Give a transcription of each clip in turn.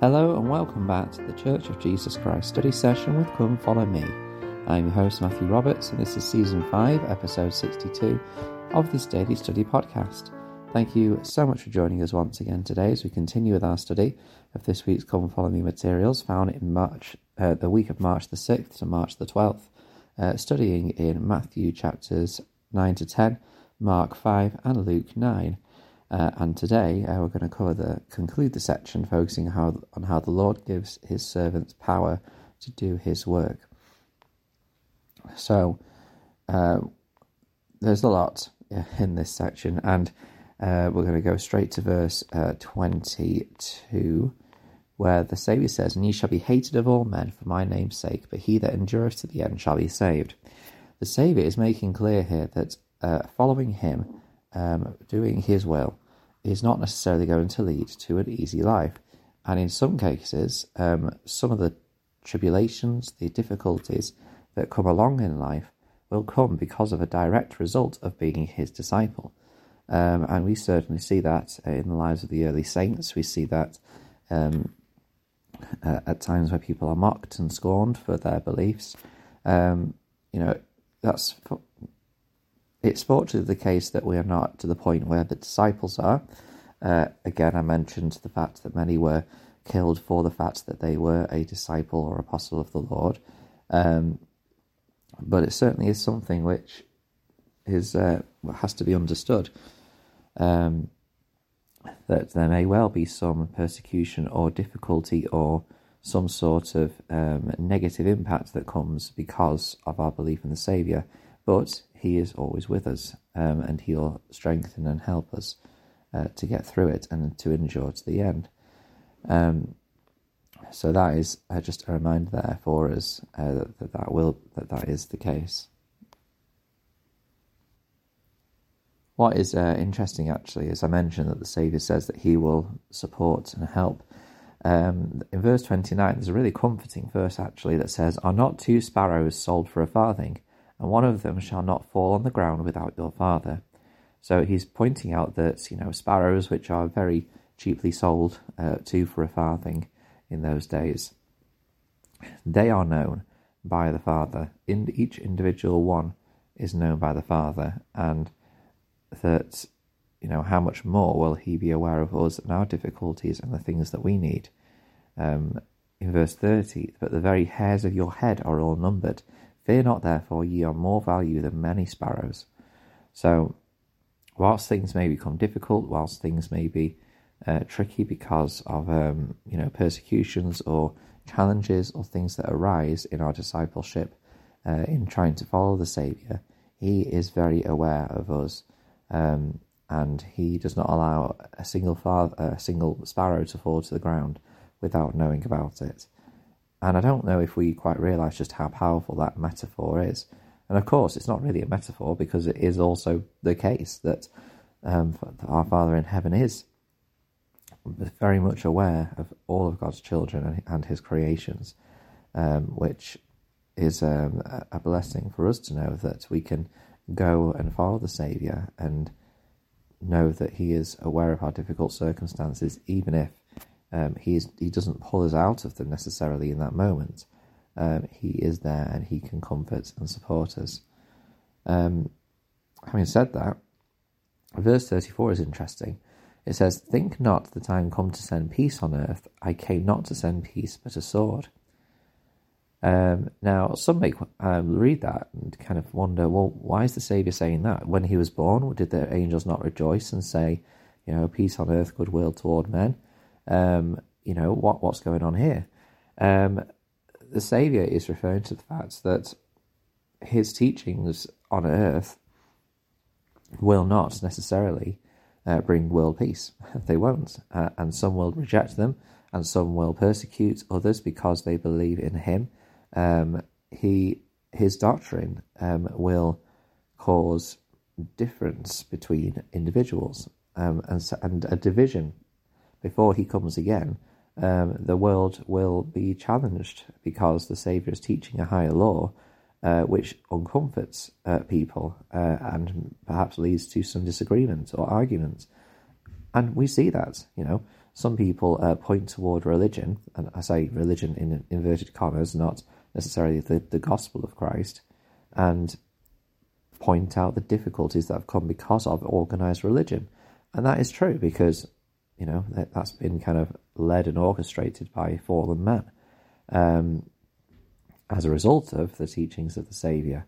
Hello and welcome back to the Church of Jesus Christ study session with Come Follow Me. I'm your host Matthew Roberts and this is season 5, episode 62 of this daily study podcast. Thank you so much for joining us once again today as we continue with our study of this week's Come Follow Me materials found in March, uh, the week of March the 6th to March the 12th, uh, studying in Matthew chapters 9 to 10, Mark 5 and Luke 9. Uh, and today uh, we're going to cover the conclude the section focusing how, on how the Lord gives His servants power to do His work. So uh, there's a lot in this section, and uh, we're going to go straight to verse uh, 22, where the Saviour says, "And ye shall be hated of all men for my name's sake, but he that endureth to the end shall be saved." The Saviour is making clear here that uh, following Him um, doing His will is not necessarily going to lead to an easy life. And in some cases, um, some of the tribulations, the difficulties that come along in life will come because of a direct result of being His disciple. Um, and we certainly see that in the lives of the early saints. We see that um, uh, at times where people are mocked and scorned for their beliefs. Um, you know, that's it's fortunately the case that we are not to the point where the disciples are. Uh, again, I mentioned the fact that many were killed for the fact that they were a disciple or apostle of the Lord. Um, but it certainly is something which is uh, has to be understood. Um, that there may well be some persecution or difficulty or some sort of um, negative impact that comes because of our belief in the Saviour, but he is always with us, um, and He'll strengthen and help us uh, to get through it and to endure to the end. Um, so that is uh, just a reminder there for us uh, that, that that will that that is the case. What is uh, interesting, actually, as I mentioned, that the Saviour says that He will support and help. Um, in verse 29, there's a really comforting verse, actually, that says, Are not two sparrows sold for a farthing? And one of them shall not fall on the ground without your father. So he's pointing out that, you know, sparrows, which are very cheaply sold, uh, two for a farthing in those days, they are known by the Father. In each individual one is known by the Father, and that, you know, how much more will he be aware of us and our difficulties and the things that we need? Um, in verse 30, but the very hairs of your head are all numbered. Fear not, therefore, ye are more value than many sparrows. So, whilst things may become difficult, whilst things may be uh, tricky because of um, you know persecutions or challenges or things that arise in our discipleship uh, in trying to follow the Savior, He is very aware of us, um, and He does not allow a single far- a single sparrow to fall to the ground without knowing about it. And I don't know if we quite realise just how powerful that metaphor is. And of course, it's not really a metaphor because it is also the case that um, our Father in heaven is very much aware of all of God's children and His creations, um, which is um, a blessing for us to know that we can go and follow the Saviour and know that He is aware of our difficult circumstances, even if um, he is, he doesn't pull us out of them necessarily in that moment. Um, he is there and he can comfort and support us. Um, having said that, verse 34 is interesting. It says, Think not that I am come to send peace on earth. I came not to send peace, but a sword. Um, now, some may um, read that and kind of wonder, well, why is the Saviour saying that? When he was born, did the angels not rejoice and say, you know, peace on earth, goodwill toward men? Um, you know, what what's going on here? Um, the Saviour is referring to the fact that his teachings on earth will not necessarily uh, bring world peace. they won't. Uh, and some will reject them, and some will persecute others because they believe in him. Um, he his doctrine um, will cause difference between individuals um, and and a division before he comes again, um, the world will be challenged because the Saviour is teaching a higher law, uh, which uncomforts uh, people uh, and perhaps leads to some disagreement or argument. And we see that, you know, some people uh, point toward religion, and I say religion in inverted commas, not necessarily the, the gospel of Christ, and point out the difficulties that have come because of organized religion. And that is true because, you know, that, has been kind of led and orchestrated by fallen men um, as a result of the teachings of the Saviour.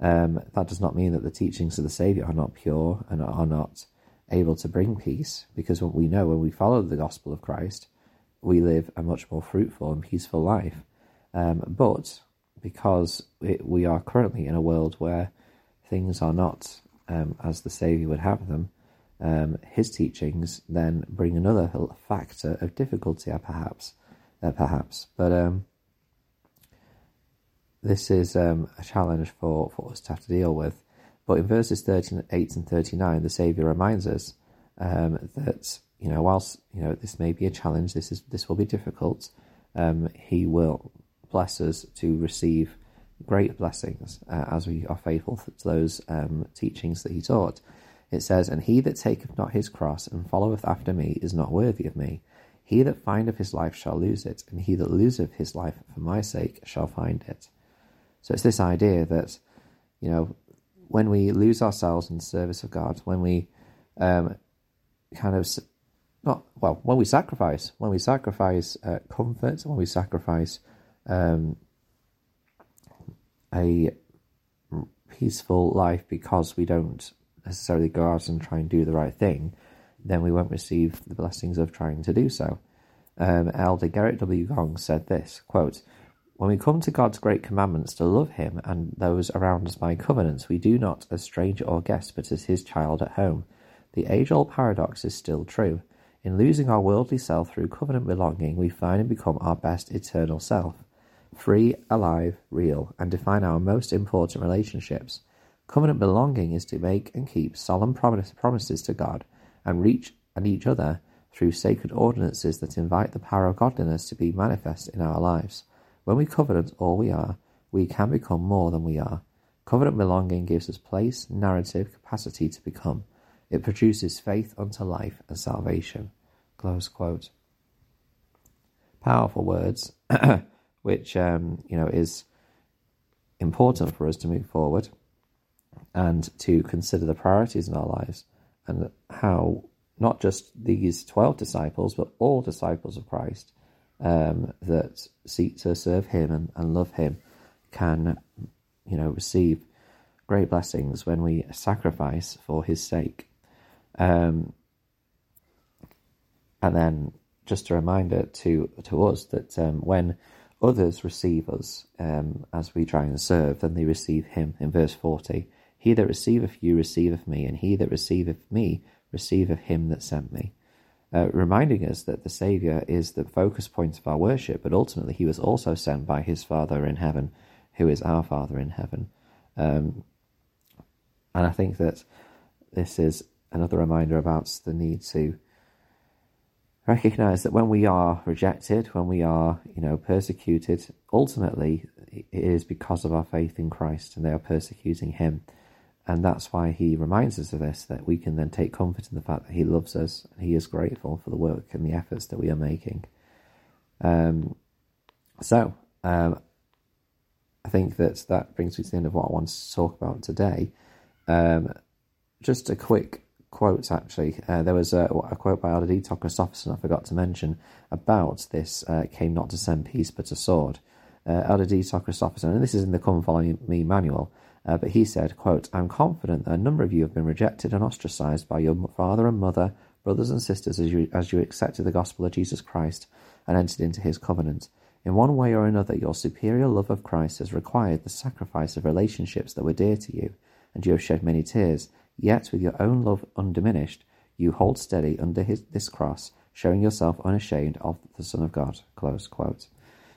Um, that does not mean that the teachings of the Saviour are not pure and are not able to bring peace, because what we know when we follow the gospel of Christ, we live a much more fruitful and peaceful life. Um, but because it, we are currently in a world where things are not um, as the Saviour would have them, um, his teachings then bring another factor of difficulty, uh, perhaps, uh, perhaps. But um, this is um, a challenge for, for us to have to deal with. But in verses 38 and 39, the Saviour reminds us um, that, you know, whilst, you know, this may be a challenge, this is this will be difficult, um, he will bless us to receive great blessings uh, as we are faithful to those um, teachings that he taught. It says, And he that taketh not his cross and followeth after me is not worthy of me. He that findeth his life shall lose it, and he that loseth his life for my sake shall find it. So it's this idea that, you know, when we lose ourselves in the service of God, when we um, kind of not well, when we sacrifice, when we sacrifice uh, comfort, when we sacrifice um, a peaceful life because we don't necessarily go out and try and do the right thing, then we won't receive the blessings of trying to do so. Um, Elder Gerrit W. Gong said this quote, when we come to God's great commandments to love Him and those around us by covenant, we do not as stranger or guest, but as His child at home. The age old paradox is still true. In losing our worldly self through covenant belonging, we find and become our best eternal self. Free, alive, real, and define our most important relationships. Covenant belonging is to make and keep solemn promises to God and reach and each other through sacred ordinances that invite the power of godliness to be manifest in our lives. When we covenant all we are, we can become more than we are. Covenant belonging gives us place, narrative, capacity to become. It produces faith unto life and salvation. Close quote. Powerful words, which um, you know is important for us to move forward and to consider the priorities in our lives and how not just these 12 disciples, but all disciples of Christ um, that seek to serve Him and, and love Him can, you know, receive great blessings when we sacrifice for His sake. Um, and then just a reminder to to us that um, when others receive us um, as we try and serve, then they receive Him. In verse forty, He that receiveth you receiveth me, and he that receiveth me receiveth Him that sent me uh, reminding us that the Saviour is the focus point of our worship, but ultimately he was also sent by his Father in heaven, who is our Father in heaven. Um, and I think that this is another reminder about the need to recognize that when we are rejected, when we are, you know, persecuted, ultimately it is because of our faith in Christ and they are persecuting him. And that's why he reminds us of this, that we can then take comfort in the fact that he loves us and he is grateful for the work and the efforts that we are making. Um, so, um, I think that that brings me to the end of what I want to talk about today. Um, just a quick quote, actually. Uh, there was a, a, quote by D. Christofferson I forgot to mention about this uh, came not to send peace but a sword. Uh, D. Christofferson, and this is in the Come Follow Me manual, uh, but he said, quote, I'm confident that a number of you have been rejected and ostracized by your father and mother, brothers and sisters, as you, as you accepted the gospel of Jesus Christ and entered into his covenant. In one way or another, your superior love of Christ has required the sacrifice of relationships that were dear to you, and you have shed many tears. Yet, with your own love undiminished, you hold steady under his, this cross, showing yourself unashamed of the Son of God. Close quote.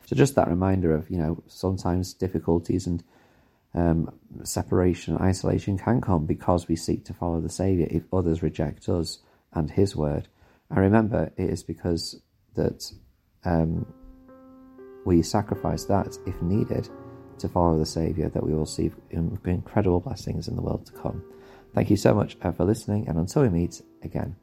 So, just that reminder of, you know, sometimes difficulties and um, separation, isolation can come because we seek to follow the Saviour if others reject us and His word. And remember, it is because that um, we sacrifice that if needed to follow the Saviour that we will see incredible blessings in the world to come. Thank you so much uh, for listening, and until we meet again.